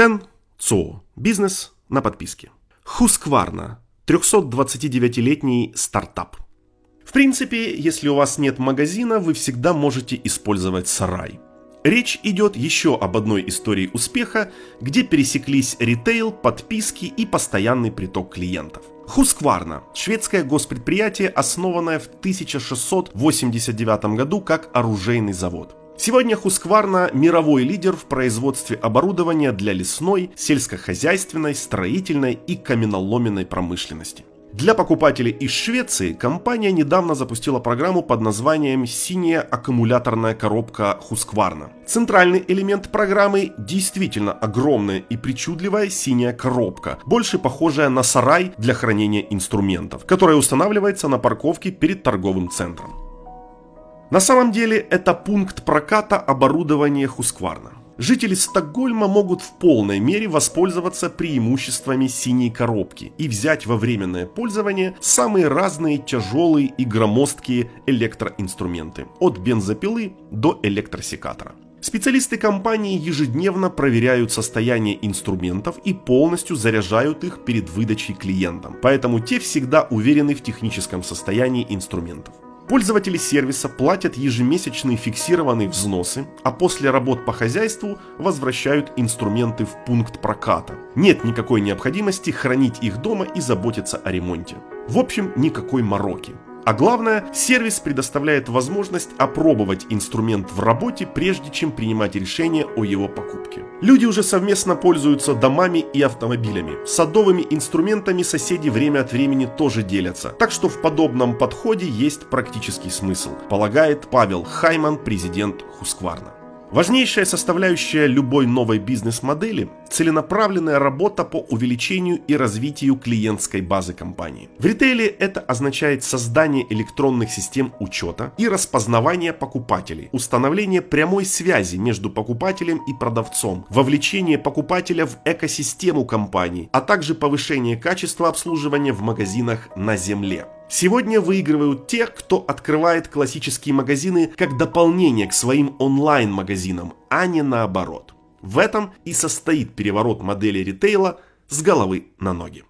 Тен ЦО. Бизнес на подписке. Husqvarna. 329-летний стартап. В принципе, если у вас нет магазина, вы всегда можете использовать сарай. Речь идет еще об одной истории успеха, где пересеклись ритейл, подписки и постоянный приток клиентов. Husqvarna – шведское госпредприятие, основанное в 1689 году как оружейный завод. Сегодня Husqvarna – мировой лидер в производстве оборудования для лесной, сельскохозяйственной, строительной и каменоломенной промышленности. Для покупателей из Швеции компания недавно запустила программу под названием «Синяя аккумуляторная коробка Husqvarna». Центральный элемент программы действительно огромная и причудливая синяя коробка, больше похожая на сарай для хранения инструментов, которая устанавливается на парковке перед торговым центром. На самом деле это пункт проката оборудования Husqvarna жители Стокгольма могут в полной мере воспользоваться преимуществами синей коробки и взять во временное пользование самые разные тяжелые и громоздкие электроинструменты, от бензопилы до электросекатора. Специалисты компании ежедневно проверяют состояние инструментов и полностью заряжают их перед выдачей клиентам, поэтому те всегда уверены в техническом состоянии инструментов. Пользователи сервиса платят ежемесячные фиксированные взносы, а после работ по хозяйству возвращают инструменты в пункт проката. Нет никакой необходимости хранить их дома и заботиться о ремонте. В общем, никакой мороки. А главное, сервис предоставляет возможность опробовать инструмент в работе, прежде чем принимать решение о его покупке. Люди уже совместно пользуются домами и автомобилями. Садовыми инструментами соседи время от времени тоже делятся. Так что в подобном подходе есть практический смысл, полагает Павел Хайман, президент Хускварна. Важнейшая составляющая любой новой бизнес-модели – целенаправленная работа по увеличению и развитию клиентской базы компании. В ритейле это означает создание электронных систем учета и распознавания покупателей, установление прямой связи между покупателем и продавцом, вовлечение покупателя в экосистему компании, а также повышение качества обслуживания в магазинах на земле. Сегодня выигрывают те, кто открывает классические магазины как дополнение к своим онлайн-магазинам, а не наоборот. В этом и состоит переворот модели ритейла с головы на ноги.